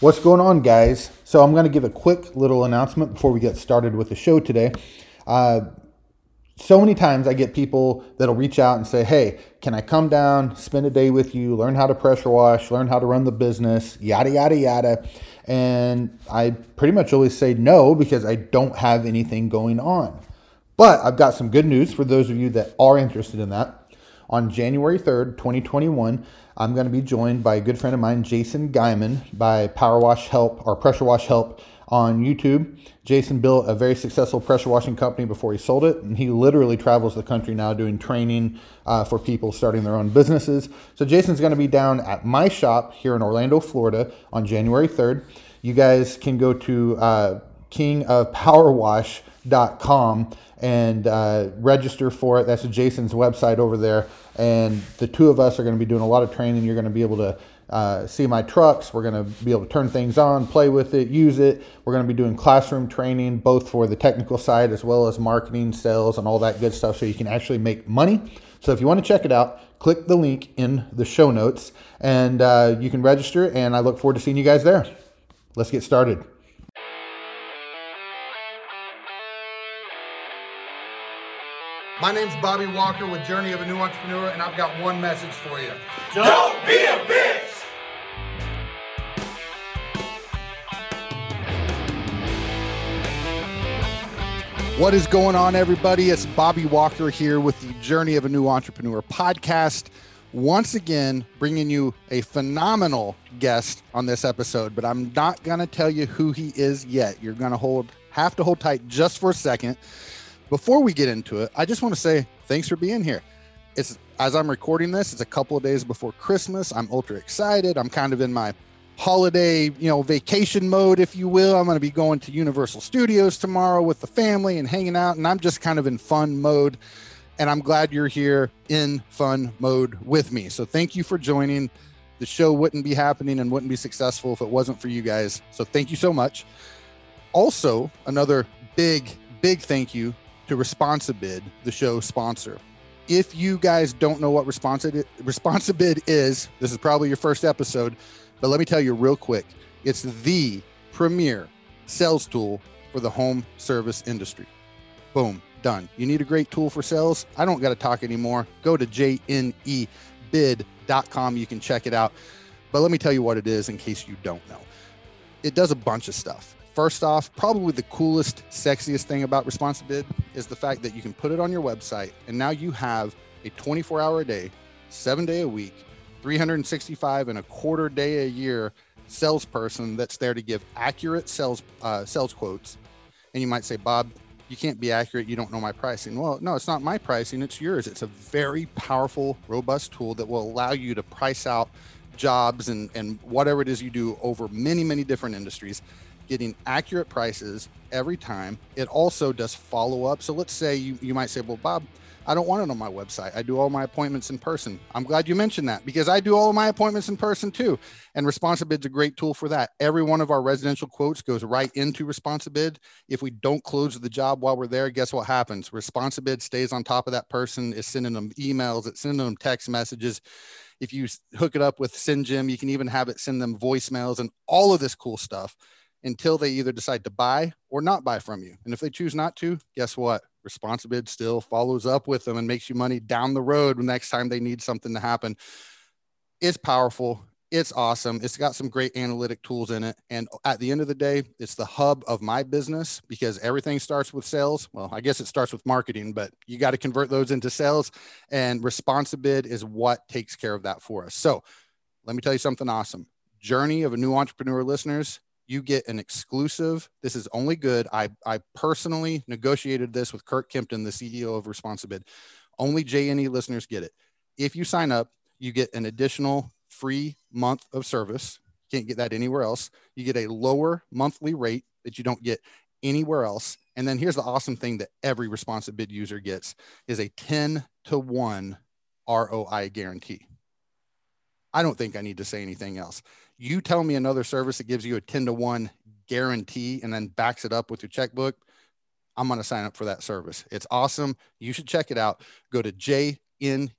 What's going on, guys? So, I'm going to give a quick little announcement before we get started with the show today. Uh, so many times I get people that'll reach out and say, Hey, can I come down, spend a day with you, learn how to pressure wash, learn how to run the business, yada, yada, yada. And I pretty much always say no because I don't have anything going on. But I've got some good news for those of you that are interested in that. On January 3rd, 2021, I'm going to be joined by a good friend of mine, Jason Guyman, by Power Wash Help or Pressure Wash Help on YouTube. Jason built a very successful pressure washing company before he sold it, and he literally travels the country now doing training uh, for people starting their own businesses. So, Jason's going to be down at my shop here in Orlando, Florida on January 3rd. You guys can go to uh, kingofpowerwash.com and uh, register for it. That's Jason's website over there. And the two of us are going to be doing a lot of training. You're going to be able to uh, see my trucks. We're going to be able to turn things on, play with it, use it. We're going to be doing classroom training, both for the technical side as well as marketing, sales, and all that good stuff, so you can actually make money. So if you want to check it out, click the link in the show notes and uh, you can register. And I look forward to seeing you guys there. Let's get started. My name's Bobby Walker with Journey of a New Entrepreneur, and I've got one message for you. Don't be a bitch! What is going on, everybody? It's Bobby Walker here with the Journey of a New Entrepreneur podcast. Once again, bringing you a phenomenal guest on this episode, but I'm not going to tell you who he is yet. You're going to hold have to hold tight just for a second before we get into it, I just want to say thanks for being here. It's as I'm recording this, it's a couple of days before Christmas. I'm ultra excited. I'm kind of in my holiday, you know, vacation mode, if you will. I'm going to be going to Universal Studios tomorrow with the family and hanging out, and I'm just kind of in fun mode. And I'm glad you're here in fun mode with me. So thank you for joining. The show wouldn't be happening and wouldn't be successful if it wasn't for you guys. So thank you so much. Also, another big, big thank you to Responsibid, the show sponsor. If you guys don't know what Responsibid, Responsibid is, this is probably your first episode, but let me tell you real quick. It's the premier sales tool for the home service industry. Boom, done. You need a great tool for sales? I don't got to talk anymore. Go to jnebid.com. You can check it out. But let me tell you what it is in case you don't know. It does a bunch of stuff. First off, probably the coolest, sexiest thing about Responsibid is the fact that you can put it on your website and now you have a 24 hour a day, seven day a week, 365 and a quarter day a year salesperson that's there to give accurate sales uh, sales quotes. And you might say, Bob, you can't be accurate. You don't know my pricing. Well, no, it's not my pricing. It's yours. It's a very powerful, robust tool that will allow you to price out jobs and, and whatever it is you do over many, many different industries getting accurate prices every time. It also does follow up. So let's say you, you might say, well, Bob, I don't want it on my website. I do all my appointments in person. I'm glad you mentioned that because I do all of my appointments in person too. And Responsibid's a great tool for that. Every one of our residential quotes goes right into Responsibid. If we don't close the job while we're there, guess what happens? Responsibid stays on top of that person, is sending them emails, it's sending them text messages. If you hook it up with SendJim, you can even have it send them voicemails and all of this cool stuff until they either decide to buy or not buy from you. And if they choose not to, guess what? Responsibid still follows up with them and makes you money down the road when next time they need something to happen. It's powerful. It's awesome. It's got some great analytic tools in it. And at the end of the day, it's the hub of my business because everything starts with sales. Well, I guess it starts with marketing, but you got to convert those into sales. And Responsibid is what takes care of that for us. So let me tell you something awesome. Journey of a new entrepreneur listeners, you get an exclusive. This is only good. I, I personally negotiated this with Kurt Kempton, the CEO of Responsibid. Only JNE listeners get it. If you sign up, you get an additional free month of service. Can't get that anywhere else. You get a lower monthly rate that you don't get anywhere else. And then here's the awesome thing that every Responsibid user gets is a 10 to 1 ROI guarantee. I don't think I need to say anything else. You tell me another service that gives you a 10 to 1 guarantee and then backs it up with your checkbook. I'm going to sign up for that service. It's awesome. You should check it out. Go to jnebid.com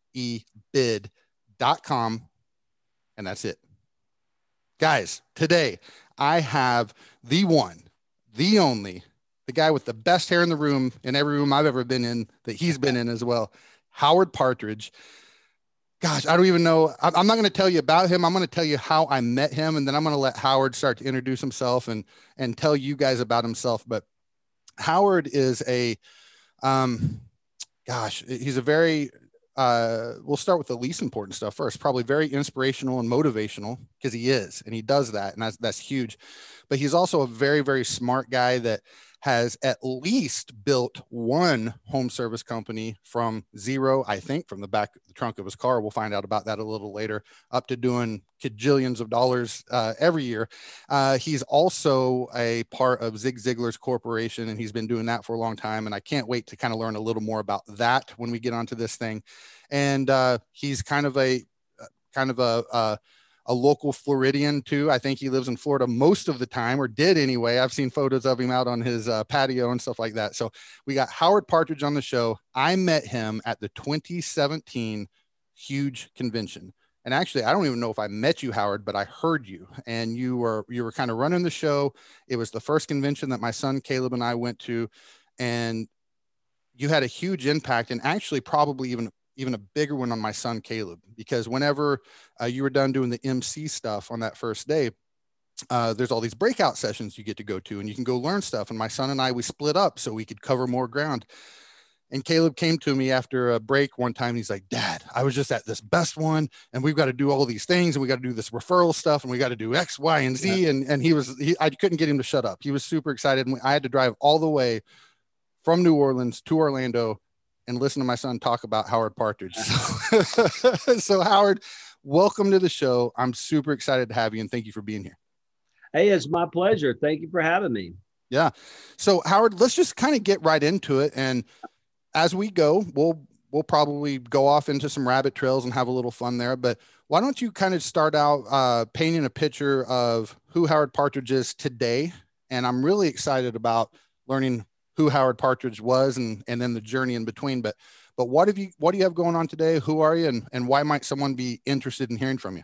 and that's it. Guys, today I have the one, the only, the guy with the best hair in the room in every room I've ever been in that he's been in as well, Howard Partridge. Gosh, I don't even know. I'm not going to tell you about him. I'm going to tell you how I met him, and then I'm going to let Howard start to introduce himself and and tell you guys about himself. But Howard is a, um, gosh, he's a very uh, we'll start with the least important stuff first. Probably very inspirational and motivational because he is, and he does that, and that's that's huge. But he's also a very very smart guy that has at least built one home service company from zero, I think, from the back the trunk of his car. We'll find out about that a little later, up to doing cajillions of dollars uh, every year. Uh, he's also a part of Zig Ziglar's corporation, and he's been doing that for a long time. And I can't wait to kind of learn a little more about that when we get onto this thing. And uh, he's kind of a uh, kind of a, a local Floridian too. I think he lives in Florida most of the time, or did anyway. I've seen photos of him out on his uh, patio and stuff like that. So we got Howard Partridge on the show. I met him at the 2017 huge convention. And actually, I don't even know if I met you, Howard, but I heard you, and you were you were kind of running the show. It was the first convention that my son Caleb and I went to, and you had a huge impact, and actually probably even even a bigger one on my son Caleb because whenever uh, you were done doing the MC stuff on that first day, uh, there's all these breakout sessions you get to go to and you can go learn stuff. And my son and I we split up so we could cover more ground. And Caleb came to me after a break one time. he's like, Dad, I was just at this best one, and we've got to do all these things, and we got to do this referral stuff, and we got to do X, Y, and Z. Yeah. And and he was, he, I couldn't get him to shut up. He was super excited, and I had to drive all the way from New Orleans to Orlando and listen to my son talk about Howard Partridge. So, so, Howard, welcome to the show. I'm super excited to have you and thank you for being here. Hey, it's my pleasure. Thank you for having me. Yeah. So, Howard, let's just kind of get right into it. And as we go, we'll we'll probably go off into some rabbit trails and have a little fun there. But why don't you kind of start out uh, painting a picture of who Howard Partridge is today? And I'm really excited about learning who Howard Partridge was and and then the journey in between. But but what have you what do you have going on today? Who are you and, and why might someone be interested in hearing from you?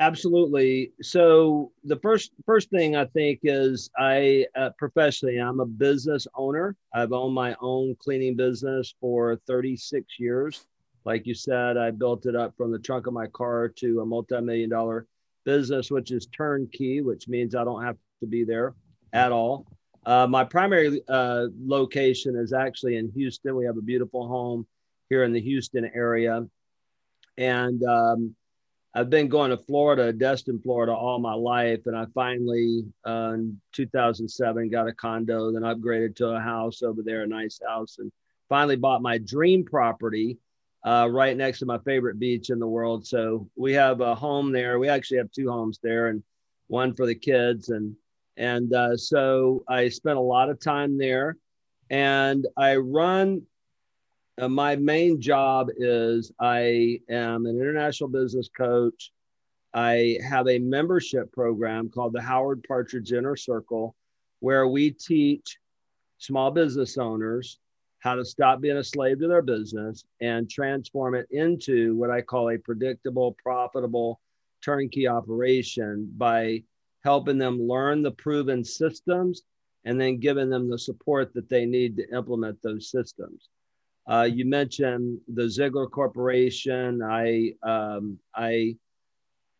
Absolutely. So the first first thing I think is I uh, professionally I'm a business owner. I've owned my own cleaning business for 36 years. Like you said, I built it up from the trunk of my car to a multi-million dollar business, which is turnkey, which means I don't have to be there at all. Uh, my primary uh, location is actually in Houston. We have a beautiful home here in the Houston area. And um, I've been going to Florida, Destin, Florida, all my life. And I finally, uh, in 2007, got a condo, then upgraded to a house over there, a nice house, and finally bought my dream property uh, right next to my favorite beach in the world. So we have a home there. We actually have two homes there, and one for the kids and and uh, so I spent a lot of time there. And I run, uh, my main job is I am an international business coach. I have a membership program called the Howard Partridge Inner Circle, where we teach small business owners how to stop being a slave to their business and transform it into what I call a predictable, profitable turnkey operation by helping them learn the proven systems and then giving them the support that they need to implement those systems. Uh, you mentioned the Ziglar Corporation. I um, I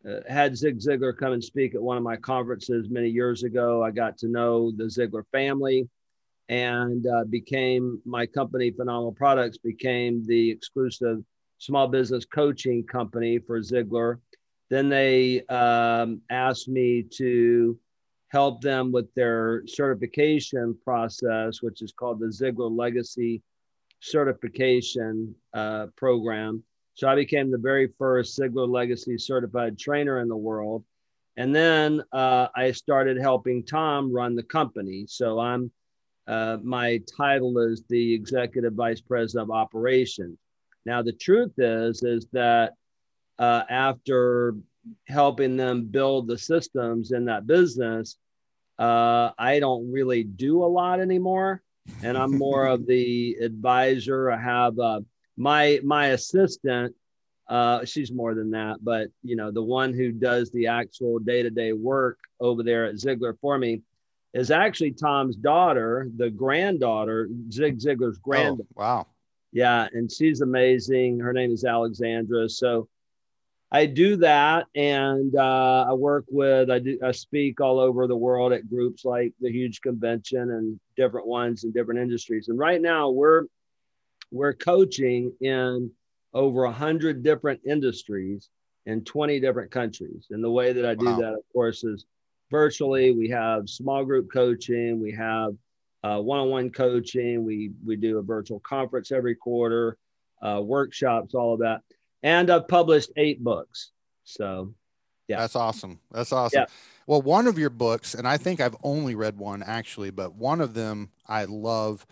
uh, had Zig Ziglar come and speak at one of my conferences many years ago. I got to know the Ziglar family, and uh, became my company. Phenomenal Products became the exclusive small business coaching company for Ziglar then they um, asked me to help them with their certification process, which is called the Ziglar Legacy Certification uh, Program. So I became the very first Ziglar Legacy certified trainer in the world. And then uh, I started helping Tom run the company. So I'm uh, my title is the executive vice president of operations. Now the truth is is that uh, after helping them build the systems in that business, uh, I don't really do a lot anymore, and I'm more of the advisor. I have uh, my my assistant Uh, she's more than that, but you know, the one who does the actual day-to-day work over there at Ziglar for me is actually Tom's daughter, the granddaughter, Zig Ziglar's granddaughter. Oh, wow. Yeah, and she's amazing. Her name is Alexandra. So I do that, and uh, I work with. I do. I speak all over the world at groups like the huge convention and different ones in different industries. And right now, we're we're coaching in over a hundred different industries in 20 different countries. And the way that I do Wow. that, of course, is virtually. We have small group coaching. We have uh, one-on-one coaching. We we do a virtual conference every quarter, uh, workshops, all of that. And I've published eight books. So Yeah. That's awesome. That's awesome. Yeah. Well, one of your books, and I think I've only read one actually, but one of them I love.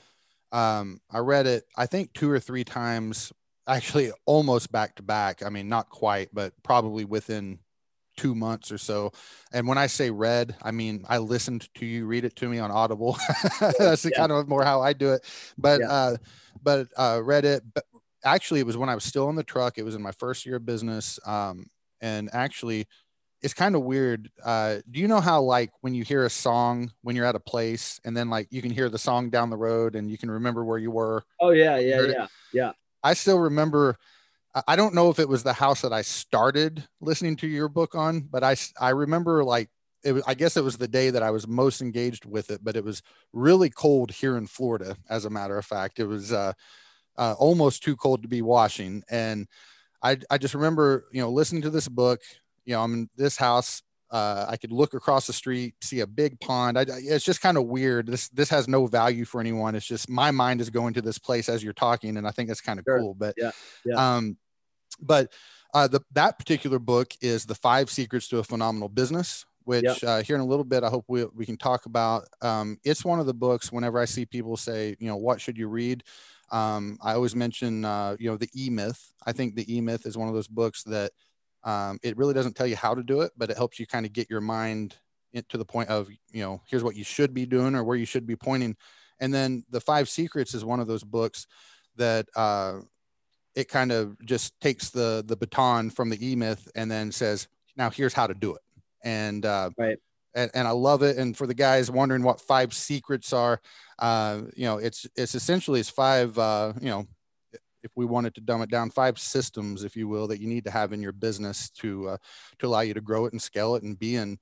Um, I read it, I think two or three times, actually almost back to back. I mean, not quite, but probably within two months or so. And when I say read, I mean I listened to you read it to me on Audible. That's Yeah. kind of more how I do it. But Yeah. uh, but uh, read it. Actually, it was when I was still in the truck. It was in my first year of business. Um, and actually, it's kind of weird. Uh, do you know how like when you hear a song when you're at a place, and then like you can hear the song down the road, and you can remember where you were? oh yeah, yeah, yeah, it. yeah. I still remember. I- I don't know if it was the house that I started listening to your book on, but I, I remember like it was, I guess it was the day that I was most engaged with it, but it was really cold here in Florida. As a matter of fact, it was uh, uh, almost too cold to be washing, and I I just remember you know listening to this book. You know, I'm in this house. Uh, I could look across the street, see a big pond. I, it's just kind of weird. This this has no value for anyone. It's just my mind is going to this place as you're talking, and I think that's kind of Sure. cool. But Yeah. Yeah. um, but uh, the that particular book is the Five Secrets to a Phenomenal Business, which Yep. uh, here in a little bit I hope we we can talk about. Um, it's one of the books. Whenever I see people say, you know, what should you read? Um, I always mention, uh, you know, the E Myth. I think the E Myth is one of those books that um, it really doesn't tell you how to do it, but it helps you kind of get your mind in- to the point of, you know, here's what you should be doing or where you should be pointing. And then the Five Secrets is one of those books that uh, it kind of just takes the the baton from the E Myth and then says, now here's how to do it. And uh, Right. And, and I love it. And for the guys wondering what five secrets are, uh, you know, it's it's essentially it's five, uh, you know, if we wanted to dumb it down, five systems, if you will, that you need to have in your business to uh, to allow you to grow it and scale it and be in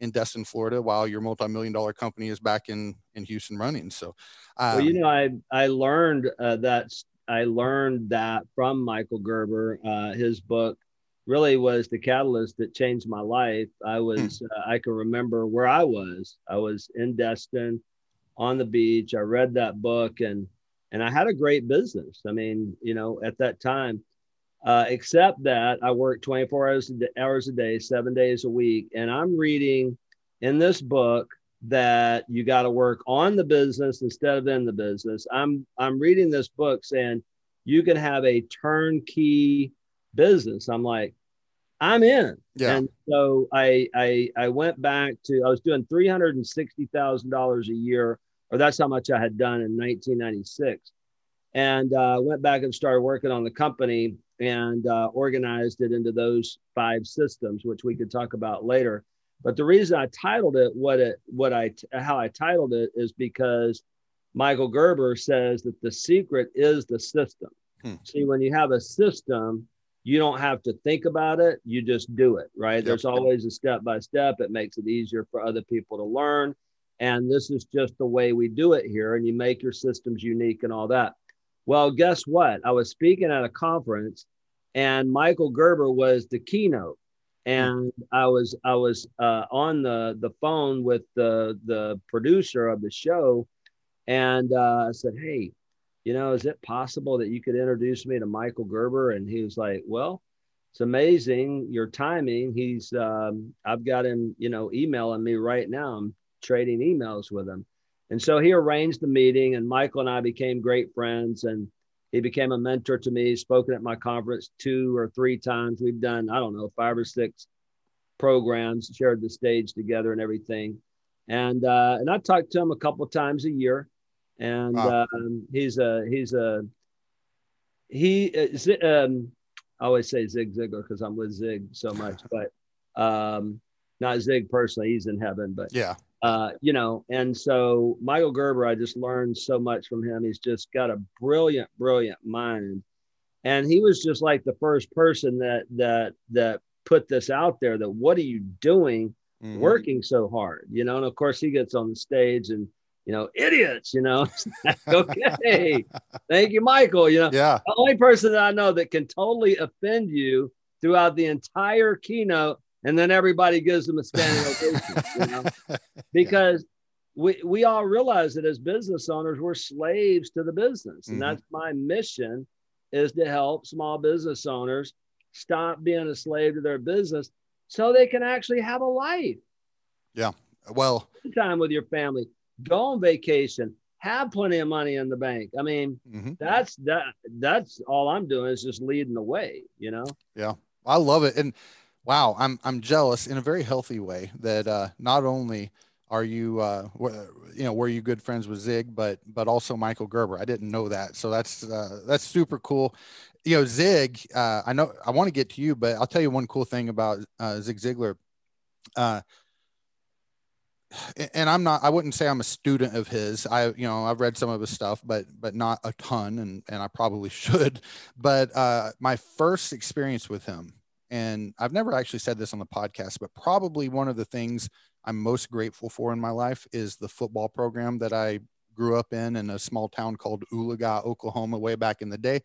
in Destin, Florida, while your multi-million dollar company is back in in Houston running. So, um, well, you know, I I learned uh, that I learned that from Michael Gerber. Uh, his book really was the catalyst that changed my life. I was uh, I can remember where I was. I was in Destin on the beach. I read that book and and I had a great business. I mean, you know, at that time. Uh, except that I worked 24 hours a, day, hours a day, seven days a week. And I'm reading in this book that you got to work on the business instead of in the business. I'm I'm reading this book saying you can have a turnkey business. I'm like, I'm in. yeah, And so I I I went back to I was doing three hundred and sixty thousand dollars a year, or that's how much I had done in 1996. And uh, went back and started working on the company and uh, organized it into those five systems, which we could talk about later. But the reason I titled it what it what I how I titled it is because Michael Gerber says that the secret is the system. Hmm. See, when you have a system, you don't have to think about it, you just do it, right? Yep. There's always a step by step. It makes it easier for other people to learn. And this is just the way we do it here. And you make your systems unique and all that. Well, guess what? I was speaking at a conference and Michael Gerber was the keynote. And I was I was uh, on the the phone with the the producer of the show, and uh, I said, "Hey, you know, is it possible that you could introduce me to Michael Gerber?" And he was like, "Well, it's amazing your timing. He's um, I've got him, you know, emailing me right now. I'm trading emails with him." And so he arranged the meeting, and Michael and I became great friends. And he became a mentor to me. Spoken at my conference two or three times. We've done I don't know five or six programs, shared the stage together, and everything. And uh, and I talked to him a couple times a year. And Wow. um, he's a he's a he is um, I always say Zig Ziglar because I'm with Zig so much, but um, not Zig personally. He's in heaven, but Yeah. uh, you know, and so Michael Gerber, I just learned so much from him. He's just got a brilliant, brilliant mind. And he was just like the first person that that that put this out there that what are you doing Mhm. working so hard? You know, and of course he gets on the stage and you know, idiots, you know. Okay, thank you, Michael. You know, Yeah. the only person that I know that can totally offend you throughout the entire keynote, and then everybody gives them a standing ovation. You know? because we we all realize that as business owners we're slaves to the business and Mhm. that's my mission is to help small business owners stop being a slave to their business so they can actually have a life Yeah. Well, time with your family go on vacation have plenty of money in the bank i mean mhm. that's that that's all i'm doing is just leading the way you know Yeah. I love it. And wow, I'm I'm jealous in a very healthy way that uh, not only are you uh, you know were you good friends with Zig, but but also Michael Gerber. I didn't know that, so that's uh, that's super cool. You know, Zig. Uh, I know I want to get to you, but I'll tell you one cool thing about uh, Zig Ziglar. Uh, and I'm not I wouldn't say I'm a student of his. I you know, I've read some of his stuff, but but not a ton and and I probably should. But uh my first experience with him and I've never actually said this on the podcast, but probably one of the things I'm most grateful for in my life is the football program that I grew up in in a small town called Oologah, Oklahoma, way back in the day.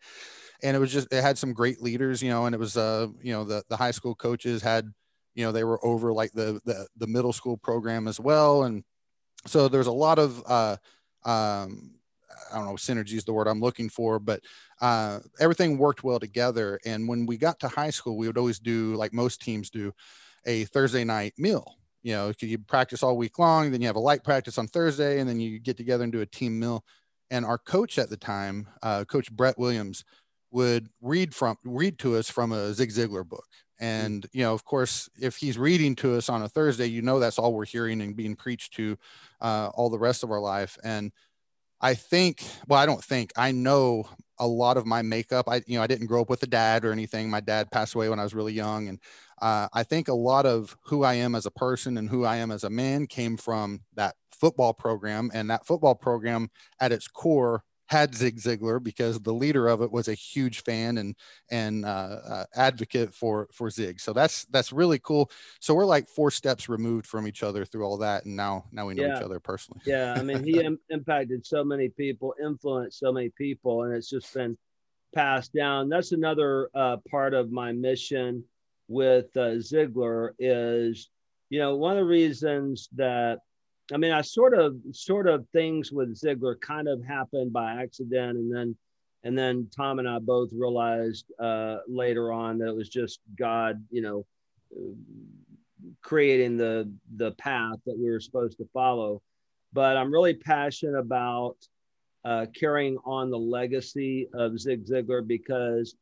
And it was just it had some great leaders, you know, and it was uh, you know, the the high school coaches had, you know, they were over like the the, the middle school program as well. And so there's a lot of uh um I don't know, synergy is the word I'm looking for, but uh, everything worked well together. And when we got to high school, we would always do, like most teams do, a Thursday night meal. You know, you practice all week long, then you have a light practice on Thursday, and then you get together and do a team meal. And our coach at the time, uh, Coach Brett Williams, would read from read to us from a Zig Ziglar book. And you know, of course, if he's reading to us on a Thursday, you know that's all we're hearing and being preached to uh, all the rest of our life. And I think, well, I don't think, I know a lot of my makeup. I, you know, I didn't grow up with a dad or anything. My dad passed away when I was really young. And uh, I think a lot of who I am as a person and who I am as a man came from that football program. And that football program at its core had Zig Ziglar because the leader of it was a huge fan and and uh, uh, advocate for for Zig. So that's that's really cool. So we're like four steps removed from each other through all that, and now now we know Yeah. each other personally. yeah i mean he Im- impacted so many people influenced so many people and it's just been passed down that's another uh, part of my mission with uh, Ziglar is you know one of the reasons that i mean i sort of sort of things with Ziglar kind of happened by accident and then and then tom and i both realized uh, later on that it was just god you know creating the the path that we were supposed to follow but I'm really passionate about uh, carrying on the legacy of Zig Ziglar because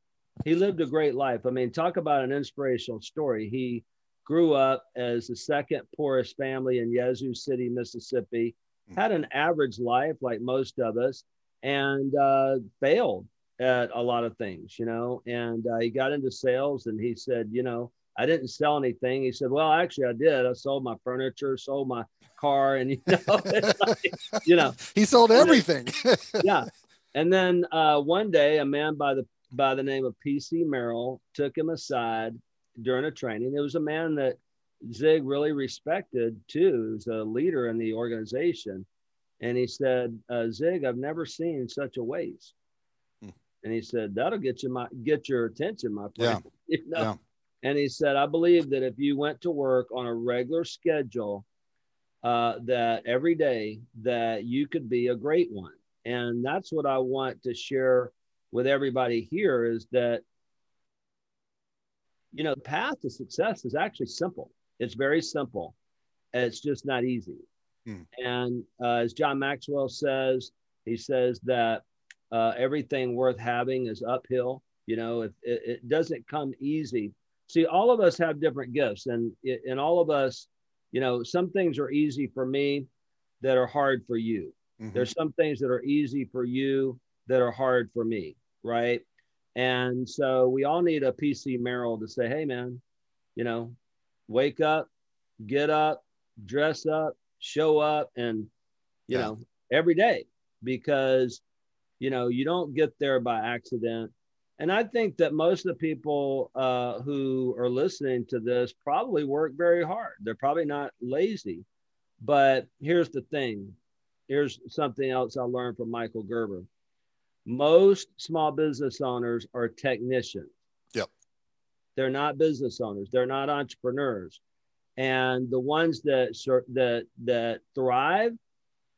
he lived a great life. I mean, talk about an inspirational story. He grew up as the second poorest family in Yazoo City, Mississippi, had an average life like most of us, and uh, failed at a lot of things, you know. And uh, he got into sales and he said, you know, I didn't sell anything. He said, well, actually, I did. I sold my furniture, sold my car, and you know, like, you know, he sold everything. yeah. And then uh, one day, a man by the by the name of PC Merrell took him aside during a training. It was a man that Zig really respected too. He was a leader in the organization, and he said, uh, "Zig, I've never seen such a waste." Hmm. And he said, "That'll get you my get your attention, my friend." You know? Yeah. And he said, "I believe that if you went to work on a regular schedule." uh, that every day that you could be a great one and that's what i want to share with everybody here is that you know the path to success is actually simple. It's very simple. It's just not easy. Hmm. and uh, as john maxwell says he says that uh, everything worth having is uphill. You know it, it, it doesn't come easy. See all of us have different gifts and and all of us you know some things are easy for me that are hard for you. Mhm. there's some things that are easy for you that are hard for me right And so we all need a PC Merrell to say, hey, man, you know, wake up, get up, dress up, show up, and, you Yeah. know, every day because, you know, you don't get there by accident. And I think that most of the people uh, who are listening to this probably work very hard. They're probably not lazy. But here's the thing here's something else I learned from Michael Gerber. Most small business owners are technicians. Yep. They're not business owners. They're not entrepreneurs. And the ones that that that thrive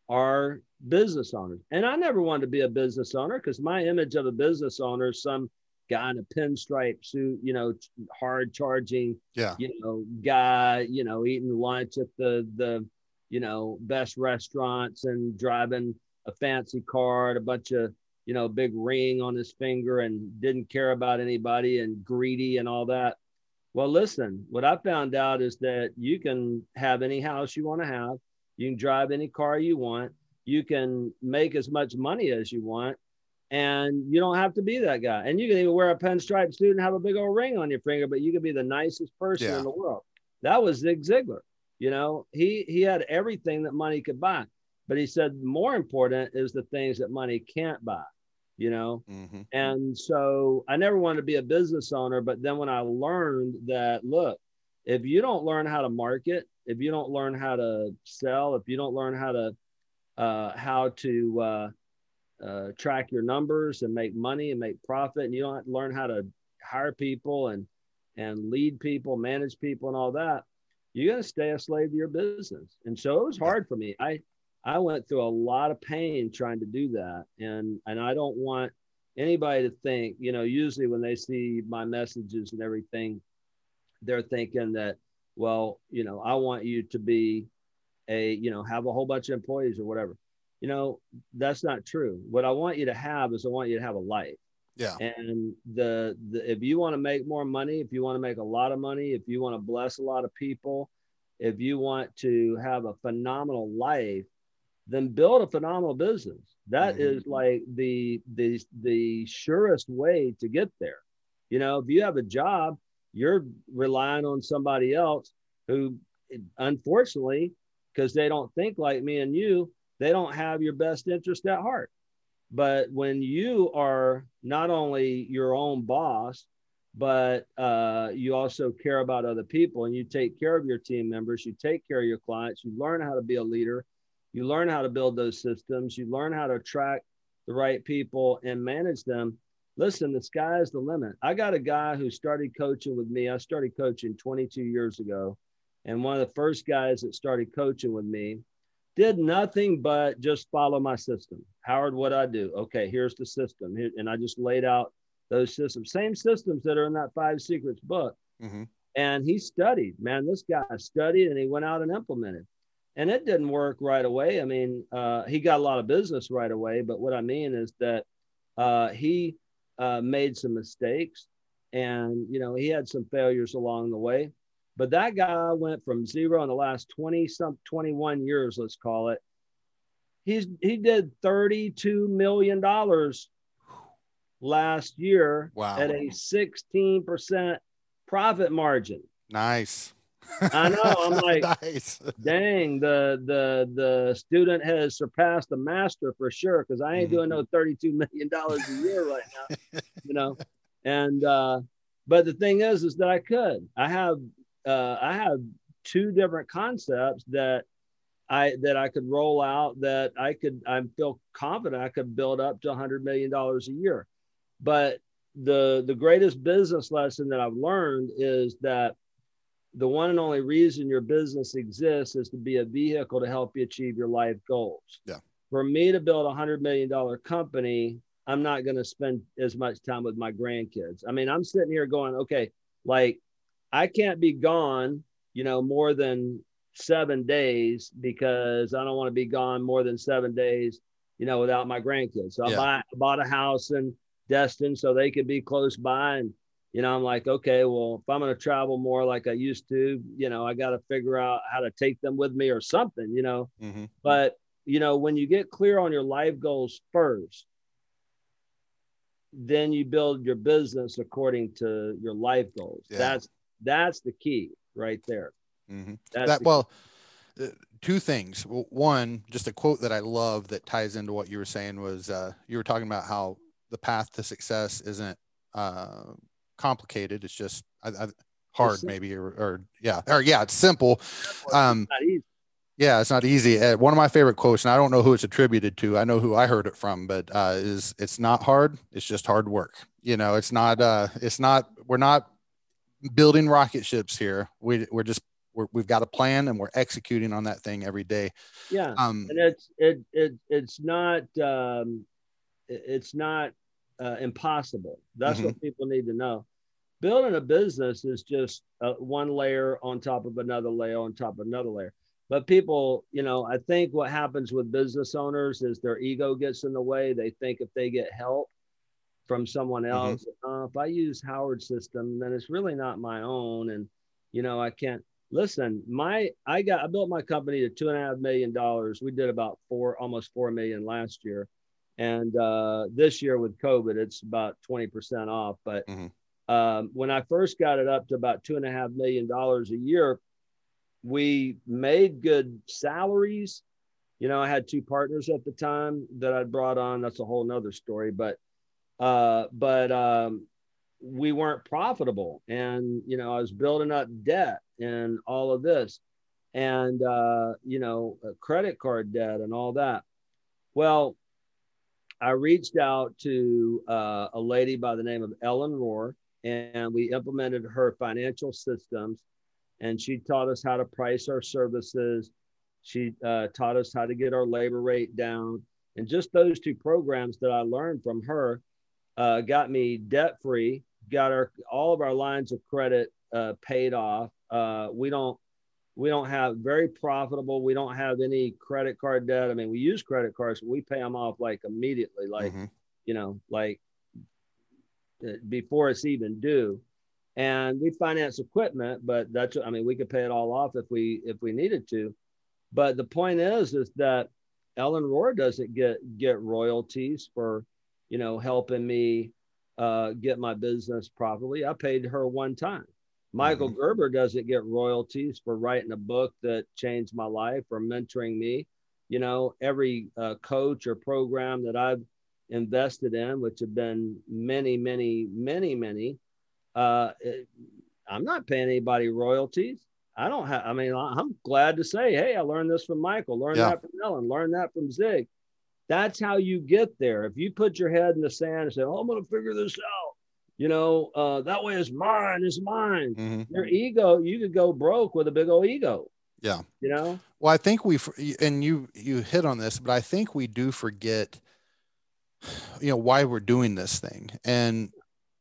are business owners. And I never wanted to be a business owner because my image of a business owner is some guy in a pinstripe suit, you know, hard charging, Yeah. you know, guy, you know, eating lunch at the the, you know, best restaurants and driving a fancy car and a bunch of, you know, big ring on his finger and didn't care about anybody and greedy and all that. Well, listen, what I found out is that you can have any house you want to have. You can drive any car you want. You can make as much money as you want. And you don't have to be that guy. And you can even wear a pinstripe suit and have a big old ring on your finger, but you can be the nicest person Yeah. in the world. That was Zig Ziglar. You know, he he had everything that money could buy. But he said more important is the things that money can't buy, you know. hmm And so I never wanted to be a business owner. But then when I learned that, look, if you don't learn how to market, if you don't learn how to sell, if you don't learn how to uh, how to uh, uh, track your numbers and make money and make profit, and you don't learn how to hire people and and lead people, manage people, and all that, you're going to stay a slave to your business. And so it was hard for me. I I went through a lot of pain trying to do that, and and I don't want anybody to think, you know, usually when they see my messages and everything, they're thinking that, well, you know, I want you to be a, you know, have a whole bunch of employees or whatever. You know, that's not true. What I want you to have is I want you to have a life. Yeah. And the, the if you want to make more money, if you want to make a lot of money, if you want to bless a lot of people, if you want to have a phenomenal life, then build a phenomenal business. That Mhm. is like the the the surest way to get there. You know, if you have a job, you're relying on somebody else who unfortunately because they don't think like me and you, they don't have your best interest at heart. But when you are not only your own boss, but uh, you also care about other people and you take care of your team members, you take care of your clients, you learn how to be a leader, you learn how to build those systems, you learn how to attract the right people and manage them. Listen, the sky is the limit. I got a guy who started coaching with me. I started coaching 22 years ago. And one of the first guys that started coaching with me did nothing but just follow my system. Howard, what I do? Okay, here's the system. And I just laid out those systems, same systems that are in that Five Secrets book. hmm And he studied, man, this guy studied and he went out and implemented. And it didn't work right away. I mean, uh, he got a lot of business right away. But what I mean is that uh, he uh, made some mistakes and, you know, he had some failures along the way. But that guy went from zero in the last 20 some 21 years, let's call it. He's he did 32 million dollars last year Wow. at a 16% profit margin. Nice. I know, I'm like- nice. Dang, the the the student has surpassed the master for sure because I ain't Mhm. doing no 32 million dollars a year right now, you know. And uh but the thing is is that I could. I have uh I have two different concepts that I that I could roll out that I could I feel confident I could build up to 100 million dollars a year. But the the greatest business lesson that I've learned is that the one and only reason your business exists is to be a vehicle to help you achieve your life goals. Yeah. For me to build a hundred million dollar company, I'm not going to spend as much time with my grandkids. I mean, I'm sitting here going, okay, like I can't be gone, you know, more than seven days because I don't want to be gone more than seven days, you know, without my grandkids. So Yeah. I, buy, I bought a house in Destin so they could be close by and you know, I'm like, okay, well, if I'm going to travel more like I used to, you know, I got to figure out how to take them with me or something, you know. hmm But, you know, when you get clear on your life goals first, then you build your business according to your life goals. Yeah. That's that's the key right there. Mhm. That's that the- well uh, two things one just a quote that i love that ties into what you were saying was uh, you were talking about how the path to success isn't uh, complicated. It's just I, I, hard simple. maybe or, or yeah or yeah it's simple. Um yeah it's not easy. Uh, one of my favorite quotes and i don't know who it's attributed to i know who i heard it from but uh is it's not hard it's just hard work. You know it's not uh it's not we're not building rocket ships here. We, we're just we're, we've got a plan and we're executing on that thing every day. Yeah. um and it's it, it it's not um it- it's not uh, impossible. That's what people need to know. Building a business is just uh, one layer on top of another layer on top of another layer. But people you know i think what happens with business owners is their ego gets in the way. They think if they get help from someone else uh, if i use howard's system then it's really not my own. And you know i can't listen my i got i built my company to two and a half million dollars. We did about four almost four million last year and uh, this year with covid it's about 20% off but Mhm. um, when i first got it up to about two and a half million dollars a year we made good salaries. You know i had two partners at the time that i brought on. That's a whole nother story but uh, but um, we weren't profitable. And you know i was building up debt and all of this. And uh, you know credit card debt and all that. Well i reached out to uh, a lady by the name of ellen rohr and we implemented her financial systems and she taught us how to price our services she uh, taught us how to get our labor rate down and just those two programs that i learned from her uh, got me debt free got our all of our lines of credit uh, paid off. Uh, we don't we don't have very profitable. We don't have any credit card debt. I mean, we use credit cards, but we pay them off like immediately, like mhm. you know, like uh, before it's even due. And we finance equipment, but that's I mean, we could pay it all off if we if we needed to. But the point is, is that Ellen Rohr doesn't get get royalties for you know helping me uh, get my business properly. I paid her one time. Michael Gerber doesn't get royalties for writing a book that changed my life or mentoring me. You know, every uh, coach or program that I've invested in, which have been many, many, many, many, uh, it- I'm not paying anybody royalties. I don't have, I mean, I'm glad to say, hey, I learned this from Michael, learned Yeah. that from Ellen, learned that from Zig. That's how you get there. If you put your head in the sand and say, oh, I'm going to figure this out, you know, uh, that way it's mine, it's mine. Mhm. Your ego, you could go broke with a big old ego. Yeah. You know? Well, I think we and you you hit on this, but I think we do forget, you know, why we're doing this thing. And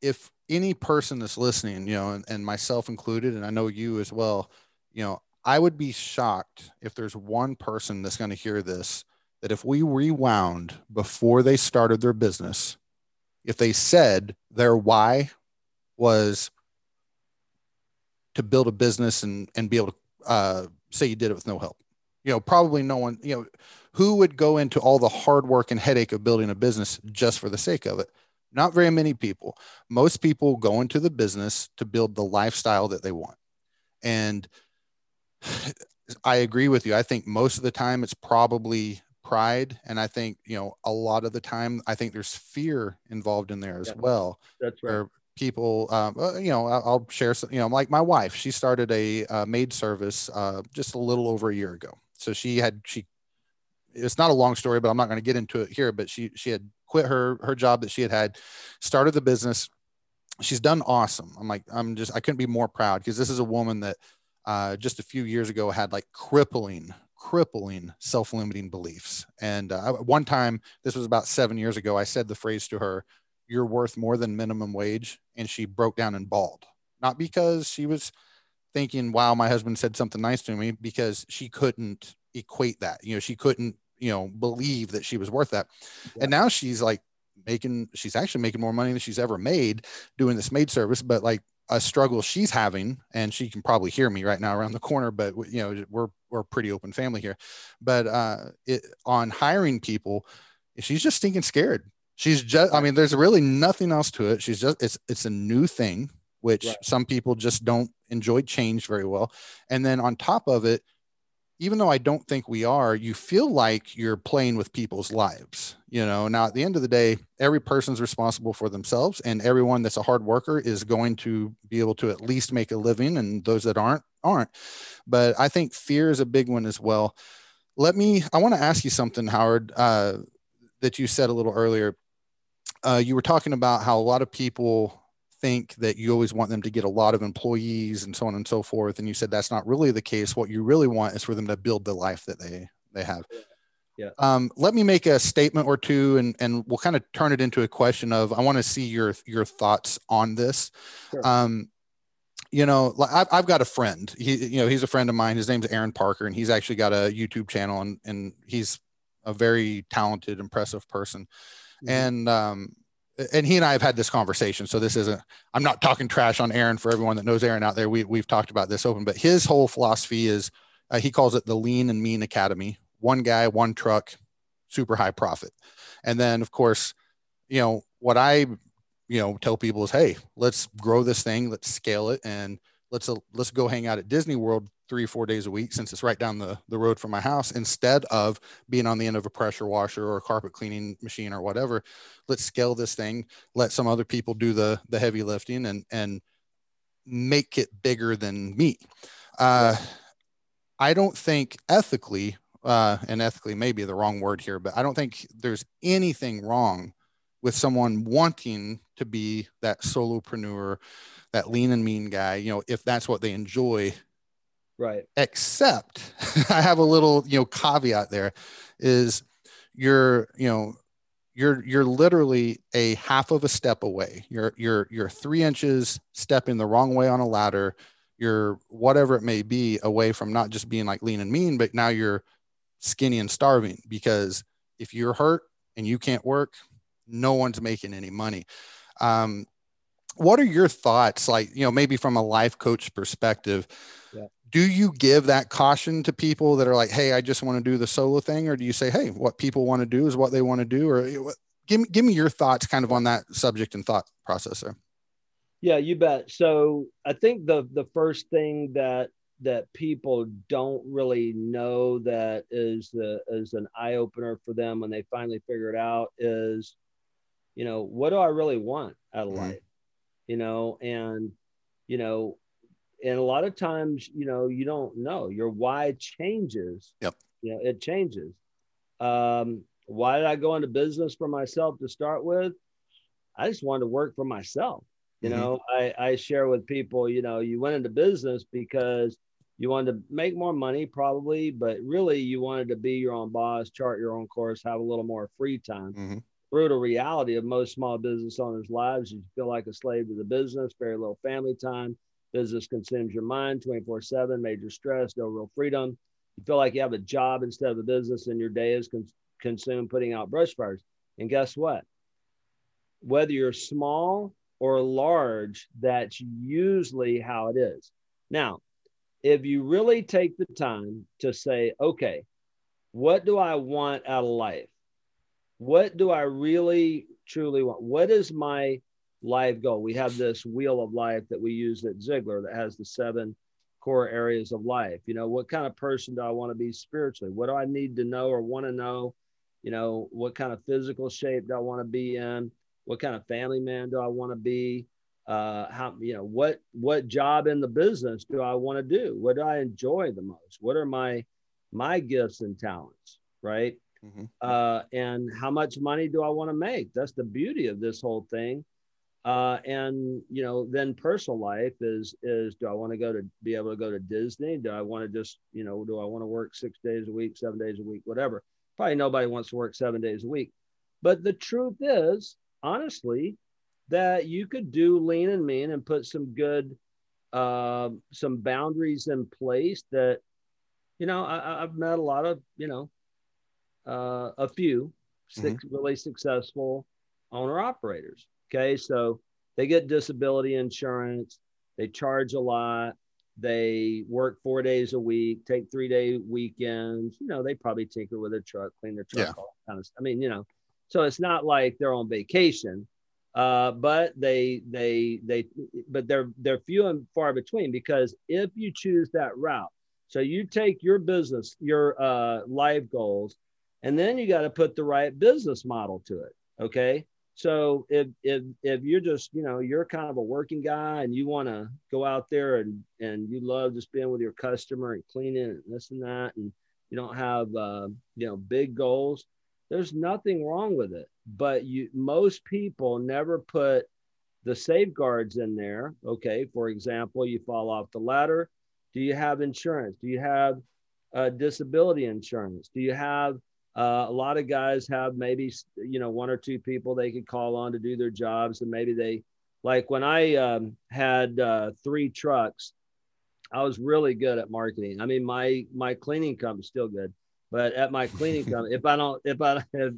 if any person that's listening, you know, and, and myself included, and I know you as well, you know, I would be shocked if there's one person that's going to hear this that if we rewound before they started their business, if they said their why was to build a business and and be able to uh, say you did it with no help. You know, probably no one, you know, who would go into all the hard work and headache of building a business just for the sake of it? Not very many people. Most people go into the business to build the lifestyle that they want. And I agree with you. I think most of the time it's probably pride. And I think, you know, a lot of the time, I think there's fear involved in there as Yeah. well That's right. where people, um, uh, you know, I'll, I'll share some, you know, like my wife, she started a uh, maid service uh, just a little over a year ago. So she had, she, it's not a long story, but I'm not going to get into it here, but she, she had quit her, her job that she had had, started the business. She's done awesome. I'm like, I'm just, I couldn't be more proud because this is a woman that uh, just a few years ago had like crippling, crippling self-limiting beliefs. And uh, one time, this was about seven years ago, I said the phrase to her, you're worth more than minimum wage. And she broke down and bawled, not because she was thinking, wow, my husband said something nice to me, because she couldn't equate that. You know, she couldn't, you know, believe that she was worth that. Yeah. And now she's like making, she's actually making more money than she's ever made doing this maid service. But like a struggle she's having, and she can probably hear me right now around the corner, but you know, we're, we're a pretty open family here. But uh, it, on hiring people, she's just stinking scared She's just, I mean, there's really nothing else to it. She's just, it's, it's a new thing, which Right. some people just don't enjoy change very well. And then on top of it, even though I don't think we are, you feel like you're playing with people's lives. You know, now at the end of the day, every person's responsible for themselves, and everyone that's a hard worker is going to be able to at least make a living, and those that aren't, aren't. But I think fear is a big one as well. Let me, I want to ask you something, Howard, uh, that you said a little earlier. Uh, you were talking about how a lot of people think that you always want them to get a lot of employees and so on and so forth and you said that's not really the case. What you really want is for them to build the life that they they have. Yeah. um, let me make a statement or two and and we'll kind of turn it into a question of i want to see your your thoughts on this. Sure. um, you know I've, I've got a friend. He you know he's a friend of mine. His name's aaron parker and he's actually got a youtube channel and and he's a very talented impressive person. Mhm. and um and he and I have had this conversation. So this isn't, I'm not talking trash on Aaron for everyone that knows Aaron out there. We, we've talked about this open, but his whole philosophy is uh, he calls it the lean and mean academy. One guy, one truck, super high profit. And then of course, you know, what I, you know, tell people is, Hey, let's grow this thing. Let's scale it. And let's, uh, let's go hang out at Disney world three or four days a week, since it's right down the, the road from my house, instead of being on the end of a pressure washer or a carpet cleaning machine or whatever let's scale this thing let some other people do the the heavy lifting and and make it bigger than me. Uh i don't think ethically uh and ethically may be the wrong word here but i don't think there's anything wrong with someone wanting to be that solopreneur that lean and mean guy you know if that's what they enjoy Right. except I have a little, you know, caveat there is you're, you know, you're you're literally a half of a step away. You're you're you're three inches stepping the wrong way on a ladder. You're whatever it may be away from not just being like lean and mean, but now you're skinny and starving because if you're hurt and you can't work, no one's making any money. Um, what are your thoughts, like you know, maybe from a life coach perspective? Yeah. Do you give that caution to people that are like, "Hey, I just want to do the solo thing," or do you say, "Hey, what people want to do is what they want to do," or you know, what- give me give me your thoughts, kind of on that subject and thought process there. Yeah, you bet. So I think the the first thing that that people don't really know that is the is an eye opener for them when they finally figure it out is, you know, what do I really want out of Mhm. life? You know, and you know, and a lot of times, you know, you don't know. Your why changes. Yep. You know, it changes. Um, why did I go into business for myself to start with? I just wanted to work for myself. You Mhm. know, I, I share with people, you know, you went into business because you wanted to make more money, probably, but really you wanted to be your own boss, chart your own course, have a little more free time. Mhm. Brutal reality of most small business owners' lives is you feel like a slave to the business, very little family time. Business consumes your mind 24 7, major stress, no real freedom. You feel like you have a job instead of a business, and your day is con- consumed putting out brush fires. And guess what? Whether you're small or large, that's usually how it is. Now, if you really take the time to say, okay, what do I want out of life? What do I really truly want? What is my life goal? We have this wheel of life that we use at Ziglar that has the seven core areas of life. You know, what kind of person do I want to be spiritually? What do I need to know or want to know? You know, what kind of physical shape do I want to be in? What kind of family man do I want to be? Uh, how you know what what job in the business do I want to do? What do I enjoy the most? What are my my gifts and talents? Right Mhm. uh, and how much money do I want to make? That's the beauty of this whole thing. Uh, and you know, then personal life is is do I want to go to be able to go to Disney? Do I want to just you know do I want to work six days a week, seven days a week, whatever? Probably nobody wants to work seven days a week. But the truth is, honestly, that you could do lean and mean and put some good uh, some boundaries in place that you know I, I've met a lot of you know uh, a few six really successful owner operators. Okay, so they get disability insurance, they charge a lot, they work four days a week, take three day weekends. You know, they probably tinker with their truck, clean their truck, Yeah. all kind of. stuff. I mean, you know, So it's not like they're on vacation, uh, but they they they but they're they're few and far between because if you choose that route, so you take your business, your uh, life goals, and then you got to put the right business model to it. Okay. So if if if you're just you know you're kind of a working guy and you want to go out there and and you love just being with your customer and cleaning and this and that and you don't have uh, you know big goals, there's nothing wrong with it. But you most people never put the safeguards in there. Okay, for example, you fall off the ladder. Do you have insurance? Do you have uh, disability insurance? Do you have uh, a lot of guys have maybe you know one or two people they could call on to do their jobs, and maybe they like when I um, had uh, three trucks. I was really good at marketing. I mean, my my cleaning company's still good, but at my cleaning company, if I don't, if I if,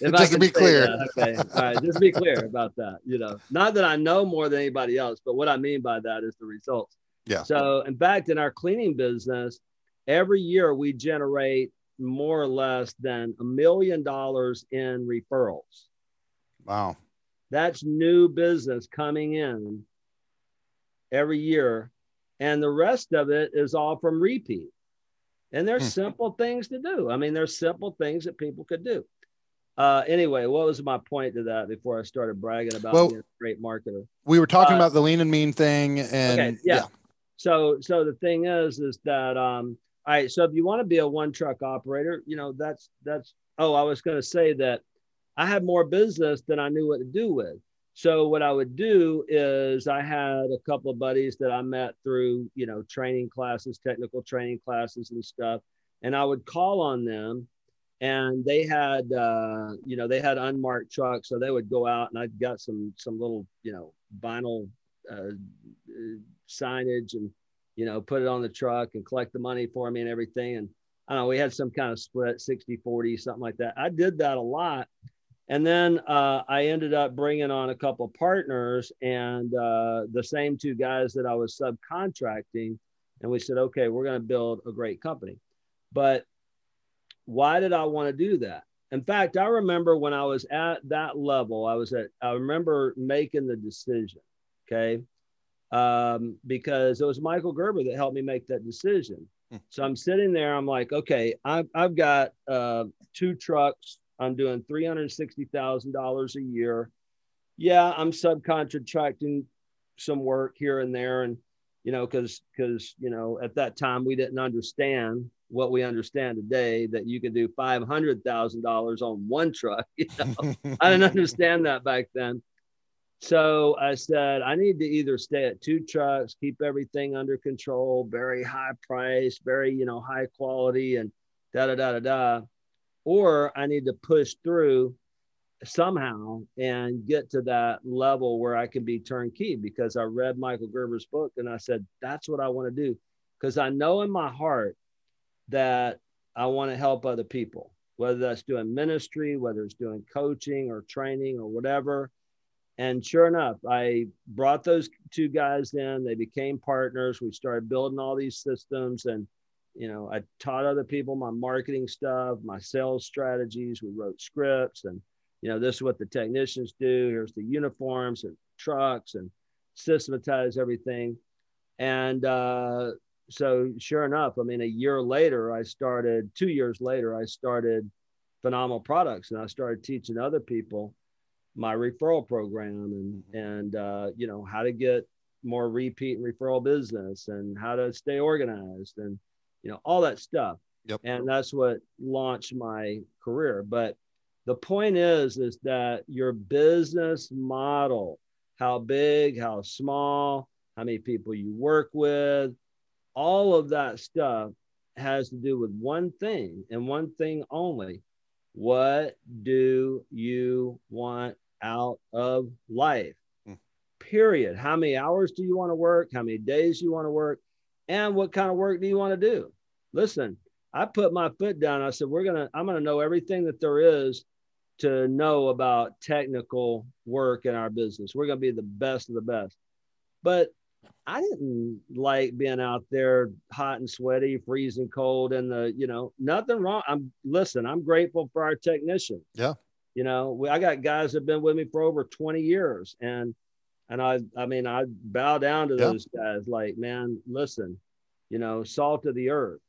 if just to be clear, that, okay, all right, just be clear about that. You know, not that I know more than anybody else, but what I mean by that is the results. Yeah. So, in fact, in our cleaning business, every year we generate more or less than a million dollars in referrals. Wow. That's new business coming in every year. And the rest of it is all from repeat. And there's Hmm. simple things to do. I mean, there's simple things that people could do. Uh, anyway, what was my point to that before I started bragging about Well- being a great marketer? We were talking Uh, about the lean and mean thing, and okay, yeah. So, so the thing is, is that um, all right. So if you want to be a one truck operator, you know that's that's. Oh, I was going to say that I had more business than I knew what to do with. So what I would do is I had a couple of buddies that I met through you know training classes, technical training classes and stuff, and I would call on them. And they had, uh, you know, they had unmarked trucks, so they would go out, and I'd got some some little, you know, vinyl uh, uh, signage and you know put it on the truck and collect the money for me and everything. And i know we had some kind of split 60 40 something like that. I did that a lot. And then uh, i ended up bringing on a couple of partners and uh, the same two guys that i was subcontracting. And we said okay we're going to build a great company. But why did i want to do that? In fact i remember when i was at that level i was at i remember making the decision okay um, because it was Michael Gerber that helped me make that decision. Hmm. So I'm sitting there, I'm like, okay, I've, I've got uh, two trucks. I'm doing $360,000 a year. Yeah, I'm subcontracting some work here and there. And, you know, because, because, you know, at that time we didn't understand what we understand today that you could do $500,000 on one truck. You know, I didn't understand that back then. So I said, I need to either stay at two trucks, keep everything under control, very high price, very, you know, high quality and da da da da da. Or I need to push through somehow and get to that level where I can be turnkey because I read Michael Gerber's book and I said, that's what I want to do. Because I know in my heart that I want to help other people, whether that's doing ministry, whether it's doing coaching or training or whatever and sure enough, I brought those two guys in. They became partners. We started building all these systems. And, you know, I taught other people my marketing stuff, my sales strategies. We wrote scripts and, you know, this is what the technicians do. Here's the uniforms and trucks and systematize everything. And uh, so, sure enough, I mean, a year later, I started, two years later, I started Phenomenal Products and I started teaching other people my referral program and and uh, you know how to get more repeat and referral business and how to stay organized and you know all that stuff. Yep. and that's what launched my career. But the point is is that your business model how big how small how many people you work with all of that stuff has to do with one thing and one thing only. What do you want out of life. Hmm. Period. How many hours do you want to work? How many days you want to work? And what kind of work do you want to do? Listen, I put my foot down. I said, we're going to, I'm going to know everything that there is to know about technical work in our business. We're going to be the best of the best. But I didn't like being out there hot and sweaty, freezing cold, and the, you know, nothing wrong. I'm, listen, I'm grateful for our technicians. Yeah. You know, we, I got guys that have been with me for over 20 years. And, and I, I mean, I bow down to those guys like, man, listen, you know, salt of the earth.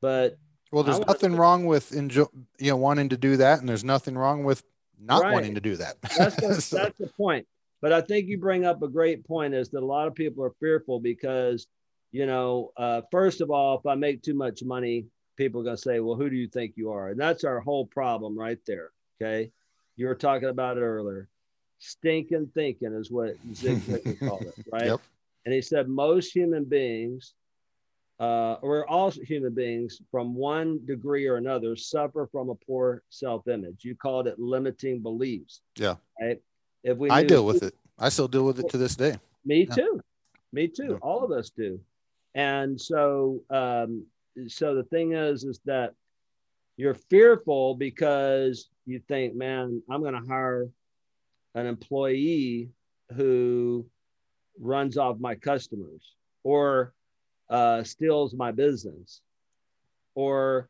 But Well, there's nothing wrong with enjoy, you know, wanting to do that, and there's nothing wrong with not Right. wanting to do that. that's the, So- that's the point. But I think you bring up a great point is that a lot of people are fearful because, you know, uh, first of all, if I make too much money, people are going to say, well, who do you think you are? And that's our whole problem right there. Okay. You were talking about it earlier. Stinking thinking is what Zig Ziglar called it, right? Yep. And he said most human beings, uh, or all human beings from one degree or another, suffer from a poor self image. You called it limiting beliefs. Yeah. Right. If we I deal with it. I still deal with it to this day. me Yeah. too. Me too. Yeah. All of us do. And so, um, so the thing is, is that you're fearful because you think, man, I'm going to hire an employee who runs off my customers or uh, steals my business or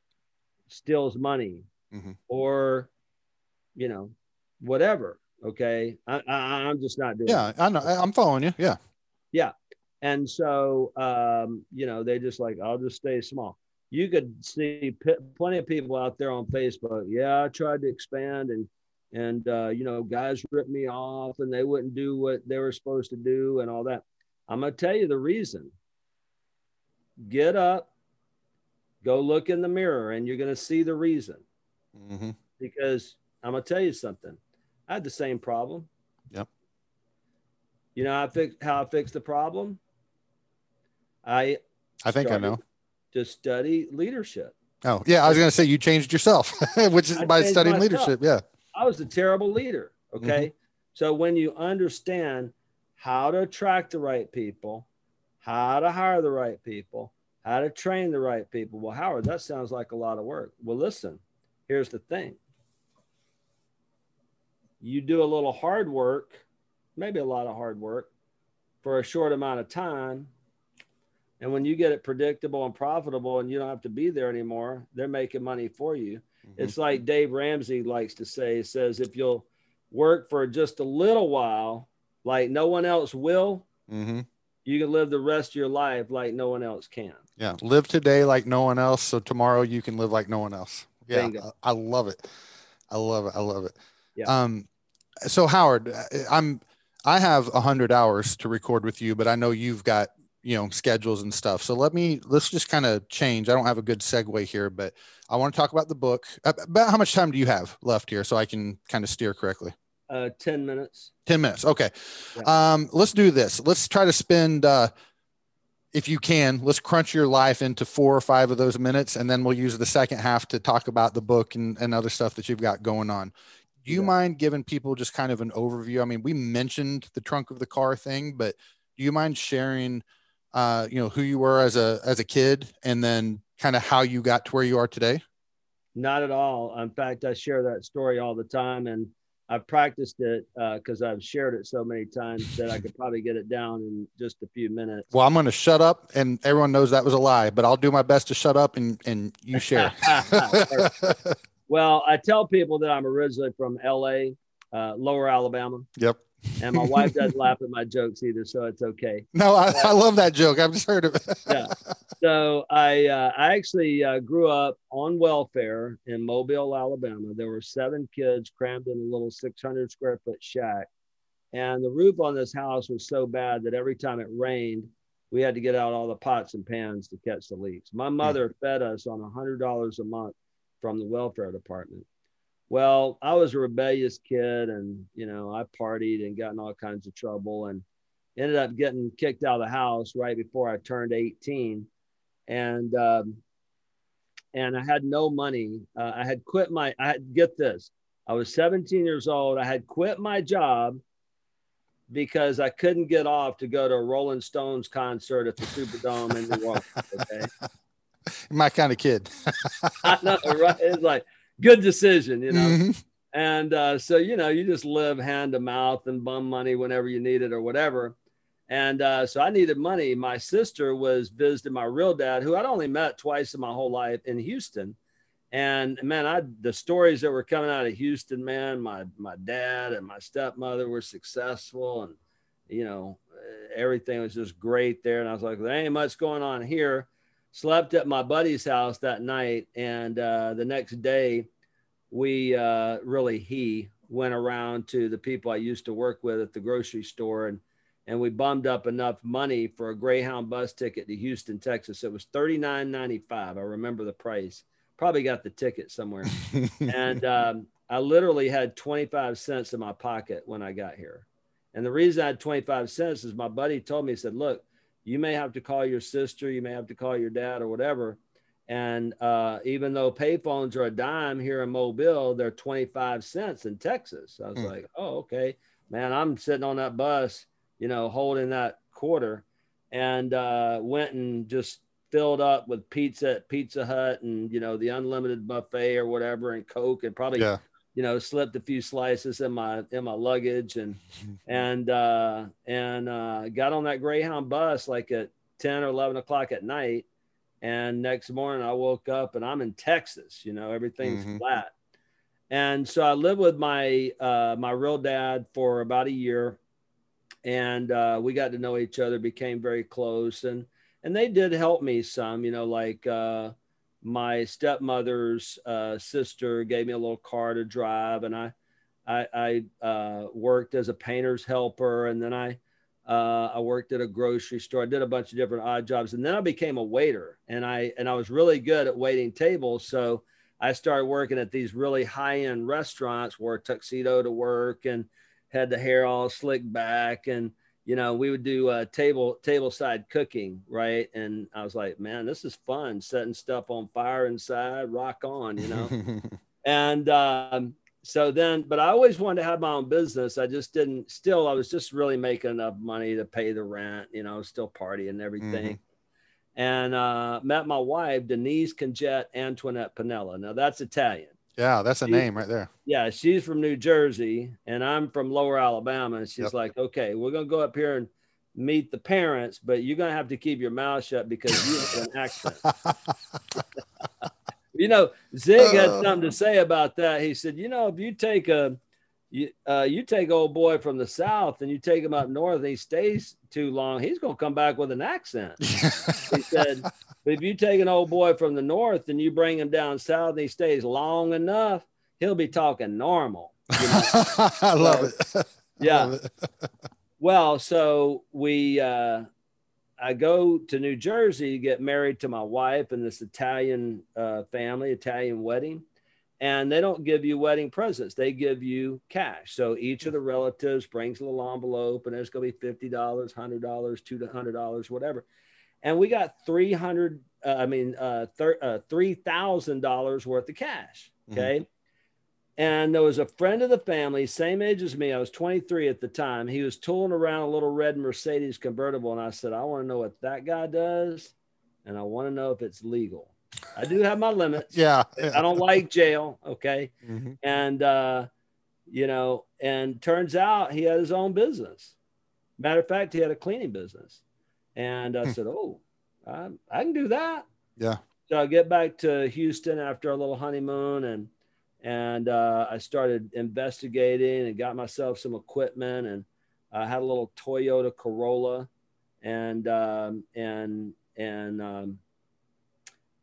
steals money Mhm. or, you know, whatever. Okay. I, I, I'm just not doing it. Yeah, I know. I'm following you. Yeah. Yeah. And so, um, you know, they just like, I'll just stay small. You could see p- plenty of people out there on Facebook. Yeah, I tried to expand and, and, uh, you know, guys ripped me off and they wouldn't do what they were supposed to do and all that. I'm going to tell you the reason. Get up, go look in the mirror, and you're going to see the reason. hmm Because I'm going to tell you something. I had the same problem. Yep. You know, how I fixed how I fixed the problem. I I think I know. To study leadership. Oh, yeah. I was going to say you changed yourself, which is I by studying myself. leadership. Yeah. I was a terrible leader. Okay. Mm-hmm. So when you understand how to attract the right people, how to hire the right people, how to train the right people. Well, Howard, that sounds like a lot of work. Well, listen, here's the thing. You do a little hard work, maybe a lot of hard work for a short amount of time. And when you get it predictable and profitable and you don't have to be there anymore, they're making money for you. Mm-hmm. It's like Dave Ramsey likes to say, he says, if you'll work for just a little while, like no one else will, hmm you can live the rest of your life like no one else can. Yeah. Live today like no one else. So tomorrow you can live like no one else. Yeah. I, I love it. I love it. I love it. Yeah. Um, so Howard, I'm, I have a hundred hours to record with you, but I know you've got, you know, schedules and stuff. So let me, let's just kind of change. I don't have a good segue here, but I want to talk about the book. About how much time do you have left here so I can kind of steer correctly? Uh, 10 minutes. 10 minutes. Okay. Um, let's do this. Let's try to spend, uh, if you can, let's crunch your life into four or five of those minutes, and then we'll use the second half to talk about the book and, and other stuff that you've got going on. Do you Yeah. mind giving people just kind of an overview? I mean, we mentioned the trunk of the car thing, but do you mind sharing, uh, you know, who you were as a as a kid, and then kind of how you got to where you are today? Not at all. In fact, I share that story all the time and I've practiced it because I've shared it so many times that I could probably get it down in just a few minutes. Well, I'm going to shut up, and everyone knows that was a lie, but I'll do my best to shut up and and you share. Well, I tell people that I'm originally from LA, uh, lower Alabama, yep. And my wife doesn't laugh at my jokes either, so it's okay. No, I, I love that joke. I've just heard of it. Yeah. So I uh, I actually uh, grew up on welfare in Mobile, Alabama. There were seven kids crammed in a little 600 square foot shack, and the roof on this house was so bad that every time it rained, we had to get out all the pots and pans to catch the leaks. My mother fed us on $100 a month from the welfare department. Well, I was a rebellious kid and, you know, I partied and got in all kinds of trouble and ended up getting kicked out of the house right before I turned 18. And, um, and I had no money. Uh, I had quit my, I had, get this, I was 17 years old. I had quit my job because I couldn't get off to go to a Rolling Stones concert at the Superdome in New Orleans. Okay. My kind of kid. I know, right? It's like good decision, you know. Mhm. And uh, so, you know, you just live hand to mouth and bum money whenever you need it or whatever. And uh, so I needed money. My sister was visiting my real dad, who I'd only met twice in my whole life in Houston. And man, I the stories that were coming out of Houston, man, my my dad and my stepmother were successful, and you know everything was just great there. And I was like, there ain't much going on here. Slept at my buddy's house that night, and uh, the next day, we uh, really he went around to the people I used to work with at the grocery store and and we bummed up enough money for a Greyhound bus ticket to Houston, Texas. It was $39.95. I remember the price. Probably got the ticket somewhere. and um, I literally had 25 cents in my pocket when I got here. And the reason I had 25 cents is my buddy told me, he said, Look, you may have to call your sister, you may have to call your dad or whatever. And uh, even though payphones are a dime here in Mobile, they're 25 cents in Texas. I was mm. like, Oh, okay. Man, I'm sitting on that bus you know, holding that quarter and uh, went and just filled up with pizza at Pizza Hut and, you know, the unlimited buffet or whatever and Coke and probably, yeah. You know, slipped a few slices in my, in my luggage and, and, uh, and uh, got on that Greyhound bus like at 10 or 11 o'clock at night. And next morning I woke up and I'm in Texas, you know, everything's mm-hmm. flat. And so I lived with my, uh, my real dad for about a year and uh, we got to know each other, became very close, and and they did help me some, you know, like uh, my stepmother's uh, sister gave me a little car to drive, and I I, I uh, worked as a painter's helper, and then I uh, I worked at a grocery store. I did a bunch of different odd jobs, and then I became a waiter, and I and I was really good at waiting tables, so. I started working at these really high end restaurants, wore tuxedo to work, and had the hair all slicked back and you know we would do uh, table table side cooking right? And i was like man this is fun setting stuff on fire inside rock on you know? And um, so then but i always wanted to have my own business. I just didn't still i was just really making enough money to pay the rent you know still partying and everything. Mm-hmm. and uh, met my wife denise conjet antoinette panella now that's italian yeah, that's a she, name right there. Yeah, she's from New Jersey and I'm from Lower Alabama. And she's yep. like, okay, we're gonna go up here and meet the parents, but you're gonna have to keep your mouth shut because you have an accent. you know, Zig had uh. something to say about that. He said, you know, if you take a you uh, you take old boy from the south and you take him up north and he stays too long, he's gonna come back with an accent. he said, but if you take an old boy from the north and you bring him down south and he stays long enough, he'll be talking normal. You know? I love it. yeah. Love it. well, so we uh, I go to New Jersey, get married to my wife and this Italian uh, family, Italian wedding and they don't give you wedding presents. They give you cash. So each of the relatives brings a little envelope, and there's going to be fifty dollars, hundred dollars, two hundred dollars, whatever. And we got three hundred. Uh, I mean, uh, uh, three thousand dollars worth of cash. Mm-hmm. Okay. Mm-hmm. And there was a friend of the family, same age as me. I was 23 at the time. He was tooling around a little red Mercedes convertible. And I said, I want to know what that guy does. And I want to know if it's legal. I do have my limits. Yeah. yeah. I don't like jail. Okay. Mm-hmm. And, uh, you know, and turns out he had his own business. Matter of fact, he had a cleaning business. And I hmm. said, Oh, I, I can do that. Yeah. So I get back to Houston after a little honeymoon and, and uh, I started investigating and got myself some equipment and I had a little Toyota Corolla and, um, and, and, um,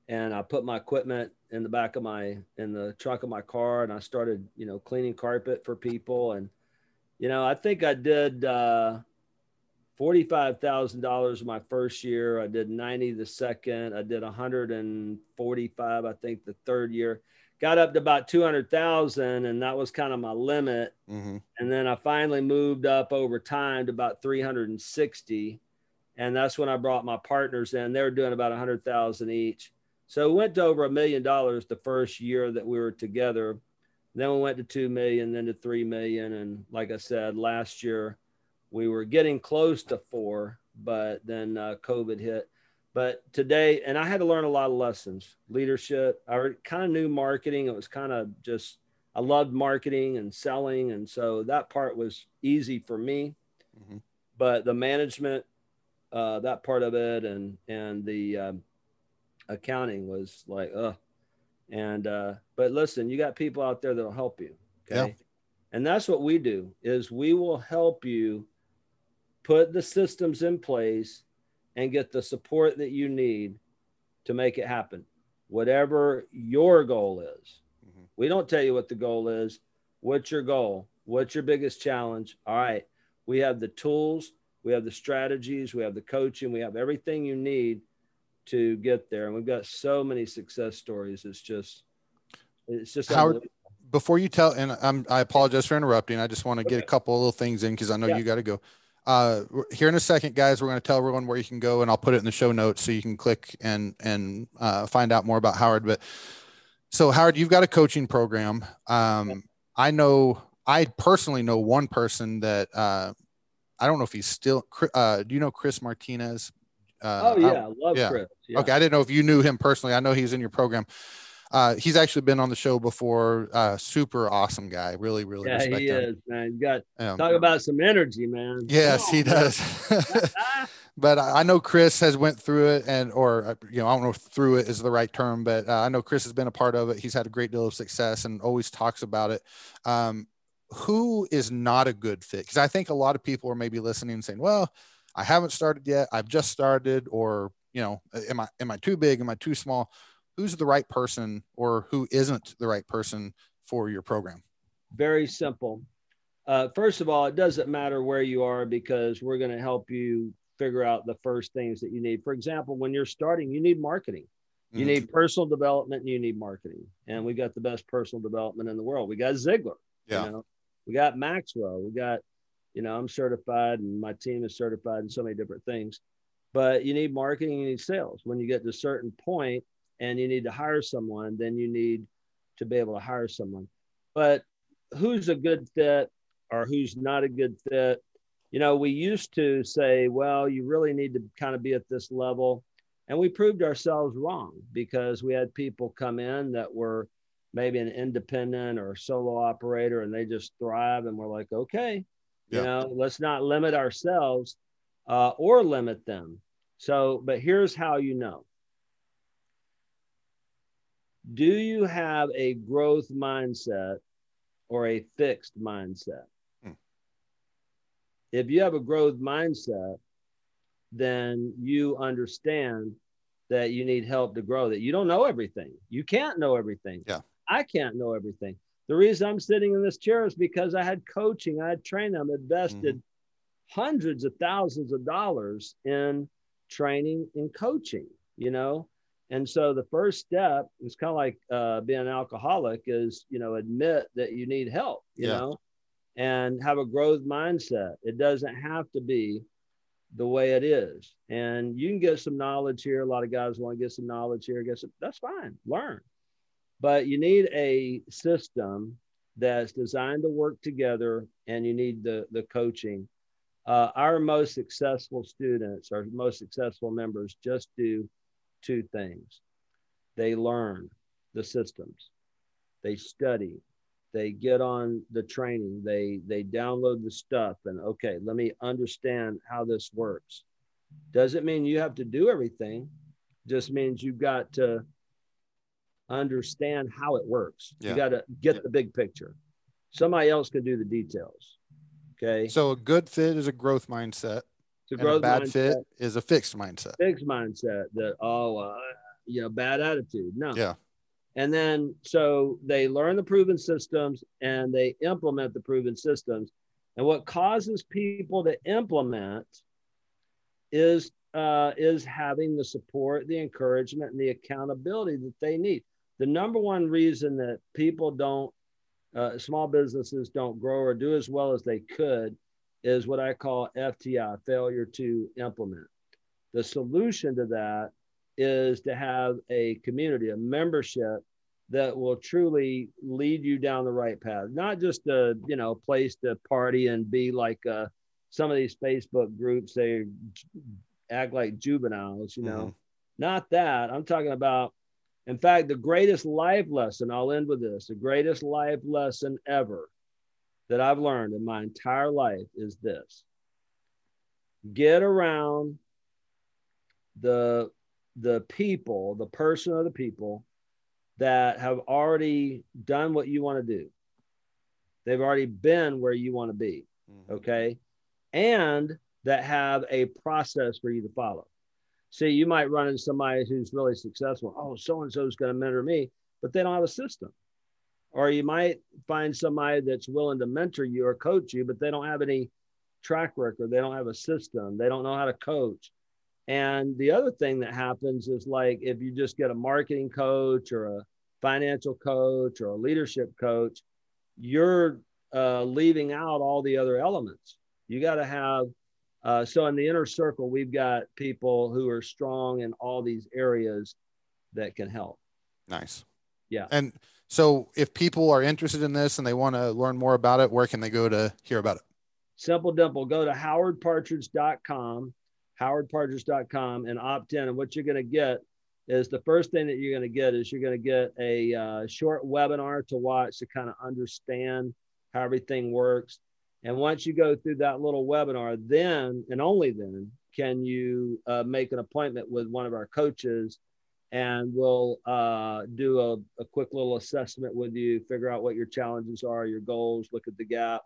and I put my equipment in the back of my in the trunk of my car and I started, you know, cleaning carpet for people and you know, I think I did uh $45,000 my first year. I did 90 the second. I did 145 I think the third year. Got up to about 200,000 and that was kind of my limit. Mm-hmm. And then I finally moved up over time to about 360 and that's when I brought my partners in. They were doing about 100,000 each so we went to over a million dollars the first year that we were together. Then we went to 2 million, then to 3 million. And like I said, last year we were getting close to four, but then uh, COVID hit. But today, and I had to learn a lot of lessons leadership. I kind of knew marketing. It was kind of just, I loved marketing and selling. And so that part was easy for me. Mm-hmm. But the management, uh, that part of it, and, and the, um, accounting was like, uh, And uh, but listen, you got people out there that'll help you. Okay. Yeah. And that's what we do is we will help you put the systems in place and get the support that you need to make it happen. Whatever your goal is. Mhm. We don't tell you what the goal is. What's your goal? What's your biggest challenge? All right. We have the tools, we have the strategies, we have the coaching, we have everything you need to get there. And we've got so many success stories. It's just, it's just Howard, before you tell, and I'm, I apologize for interrupting. I just want to get a couple of little things in because I know Yeah. you got to go. Uh, here in a second, guys, we're going to tell everyone where you can go, and I'll put it in the show notes so you can click and and uh, find out more about Howard. But so, Howard, you've got a coaching program. Um, I know, I personally know one person that uh, I don't know if he's still. Uh, do you know Chris Martinez? Uh, Oh yeah, I love yeah. Chris. Yeah. Okay, I didn't know if you knew him personally. I know he's in your program. Uh, he's actually been on the show before. Uh, super awesome guy. Really, really Yeah, he him. is, man. You got Um, talk about some energy, man. yes, Come he does. but I I know Chris has went through it, and or uh, you know, I don't know if through it is the right term, but uh, I know Chris has been a part of it. He's had a great deal of success and always talks about it. Um, who is not a good fit? Because I think a lot of people are maybe listening and saying, "Well, I haven't started yet. I've just started," or you know, am I am I too big? Am I too small? Who's the right person, or who isn't the right person for your program? Very simple. Uh, first of all, it doesn't matter where you are because we're going to help you figure out the first things that you need. For example, when you're starting, you need marketing. You Mhm. need personal development and you need marketing. And we got the best personal development in the world. We got Ziglar. Yeah. You know, we got Maxwell. We got, you know, I'm certified and my team is certified in so many different things. But you need marketing, you need sales. When you get to a certain point and you need to hire someone, then you need to be able to hire someone. But who's a good fit or who's not a good fit? You know, we used to say, well, you really need to kind of be at this level. And we proved ourselves wrong because we had people come in that were maybe an independent or solo operator and they just thrive. And we're like, okay, you Yeah. know, let's not limit ourselves uh, or limit them. So, but here's how you know. Do you have a growth mindset or a fixed mindset? Hmm. If you have a growth mindset, then you understand that you need help to grow, that you don't know everything. You can't know everything. Yeah. I can't know everything. The reason I'm sitting in this chair is because I had coaching, I had training, I'm invested hundreds of thousands of dollars in training and coaching, you know? And so the first step is kind of like uh, being an alcoholic is, you know, admit that you need help, you Yeah. know, and have a growth mindset. It doesn't have to be the way it is. And you can get some knowledge here. A lot of guys want to get some knowledge here. Get some, that's fine. Learn. But you need a system that's designed to work together and you need the, the coaching. Uh, our most successful students, our most successful members just do two things. They learn the systems. They study. They get on the training. They they download the stuff and okay, let me understand how this works. Doesn't mean you have to do everything. Just means you've got to understand how it works. Yeah. You got to get Yeah. the big picture. Somebody else can do the details. Okay. So a good fit is a growth mindset, a and a bad mindset, fit is a fixed mindset. fixed mindset that, oh, uh, you know, bad attitude. No. Yeah. And then so they learn the proven systems and they implement the proven systems. And what causes people to implement is uh, is having the support, the encouragement, and the accountability that they need. The number one reason that people don't, uh, small businesses don't grow or do as well as they could, is what I call FTI, failure to implement. The solution to that is to have a community, a membership that will truly lead you down the right path, not just a you know place to party and be like uh, some of these Facebook groups. They act like juveniles, you know. Not that. I'm talking about. In fact, the greatest life lesson. I'll end with this. The greatest life lesson ever that I've learned in my entire life is this: get around the the people, the person or the people that have already done what you want to do. They've already been where you want to be. Mm-hmm. Okay. And that have a process for you to follow. See, you might run into somebody who's really successful. Oh, so and so is going to mentor me, but they don't have a system. Or you might find somebody that's willing to mentor you or coach you, but they don't have any track record. They don't have a system. They don't know how to coach. And the other thing that happens is like if you just get a marketing coach or a financial coach or a leadership coach, you're uh, leaving out all the other elements. You got to have, uh, so in the inner circle, we've got people who are strong in all these areas that can help. Nice. Yeah. And so if people are interested in this and they want to learn more about it, where can they go to hear about it? Simple Dimple, go to howardpartridge.com howardpartridge.com and opt in. And what you're going to get is the first thing that you're going to get is you're going to get a uh, short webinar to watch to kind of understand how everything works. And once you go through that little webinar, then and only then can you uh, make an appointment with one of our coaches and we'll uh, do a, a quick little assessment with you, figure out what your challenges are, your goals, look at the gap,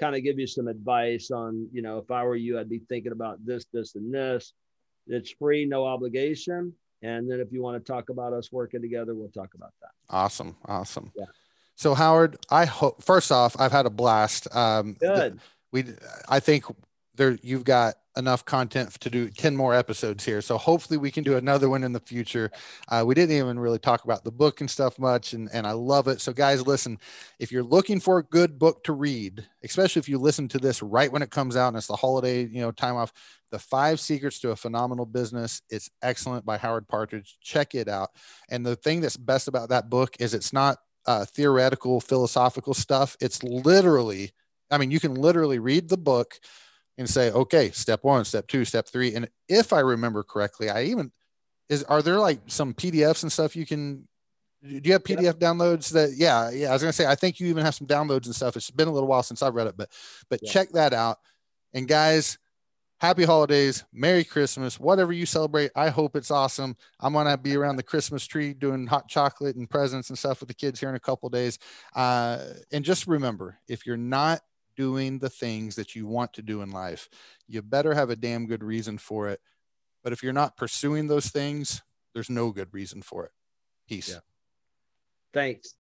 kind of give you some advice on, you know, if I were you, I'd be thinking about this, this, and this. It's free, no obligation. And then if you want to talk about us working together, we'll talk about that. Awesome. Awesome. Yeah. So Howard, I hope first off, I've had a blast. Um, Good. We, I think there you've got enough content to do 10 more episodes here. So hopefully we can do another one in the future. Uh, we didn't even really talk about the book and stuff much, and, and I love it. So, guys, listen, if you're looking for a good book to read, especially if you listen to this right when it comes out and it's the holiday, you know, time off, The Five Secrets to a Phenomenal Business, it's excellent by Howard Partridge. Check it out. And the thing that's best about that book is it's not uh, theoretical, philosophical stuff. It's literally, I mean, you can literally read the book and say, okay, step one, step two, step three. And if I remember correctly, I even is are there like some PDFs and stuff you can do you have PDF yep. downloads that yeah, yeah. I was gonna say I think you even have some downloads and stuff. It's been a little while since I've read it, but but yep. check that out. And guys, happy holidays, Merry Christmas, whatever you celebrate. I hope it's awesome. I'm gonna be around the Christmas tree doing hot chocolate and presents and stuff with the kids here in a couple days. Uh, and just remember, if you're not doing the things that you want to do in life. You better have a damn good reason for it. But if you're not pursuing those things, there's no good reason for it. Peace. Yeah. Thanks.